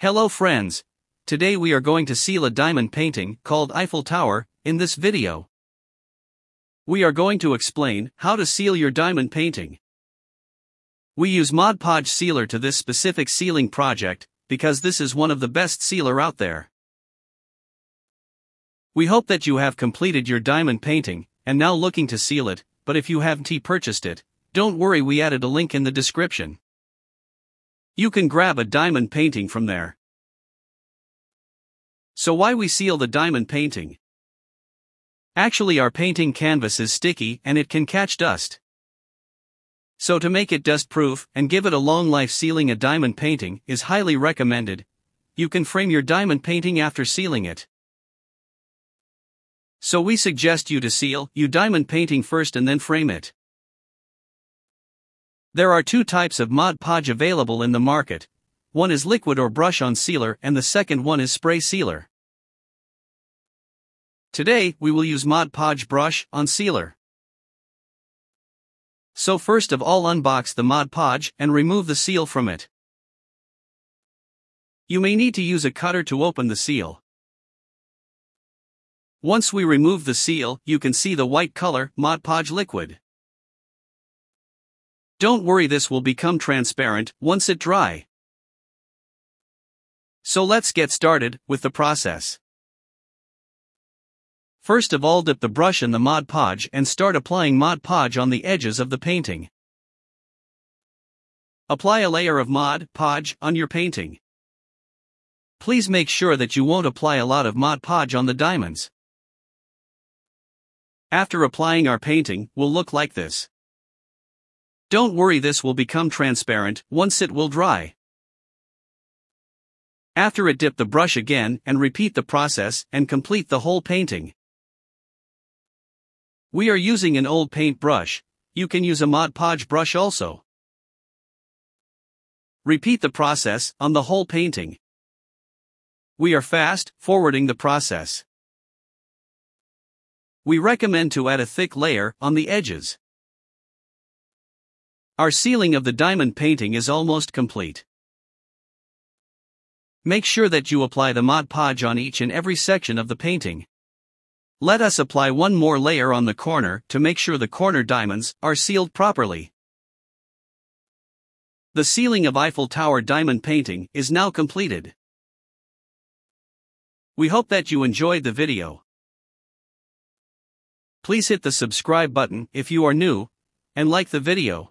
Hello friends. Today we are going to seal a diamond painting called Eiffel Tower in this video. We are going to explain how to seal your diamond painting. We use Mod Podge sealer to this specific sealing project because this is one of the best sealer out there. We hope that you have completed your diamond painting and now looking to seal it, but if you haven't purchased it, don't worry we added a link in the description. You can grab a diamond painting from there. So why we seal the diamond painting? Actually our painting canvas is sticky and it can catch dust. So to make it dust proof and give it a long life sealing a diamond painting is highly recommended. You can frame your diamond painting after sealing it. So we suggest you to seal your diamond painting first and then frame it. There are two types of Mod Podge available in the market. One is liquid or brush on sealer and the second one is spray sealer. Today, we will use Mod Podge brush on sealer. So first of all unbox the Mod Podge and remove the seal from it. You may need to use a cutter to open the seal. Once we remove the seal, you can see the white color Mod Podge liquid. Don't worry this will become transparent once it dry. So let's get started with the process. First of all dip the brush in the Mod Podge and start applying Mod Podge on the edges of the painting. Apply a layer of Mod Podge on your painting. Please make sure that you won't apply a lot of Mod Podge on the diamonds. After applying our painting, will look like this. Don't worry this will become transparent once it will dry. After it dip the brush again and repeat the process and complete the whole painting. We are using an old paint brush, you can use a Mod Podge brush also. Repeat the process on the whole painting. We are fast forwarding the process. We recommend to add a thick layer on the edges. Our sealing of the diamond painting is almost complete. Make sure that you apply the Mod Podge on each and every section of the painting. Let us apply one more layer on the corner to make sure the corner diamonds are sealed properly. The sealing of Eiffel Tower diamond painting is now completed. We hope that you enjoyed the video. Please hit the subscribe button if you are new, and like the video.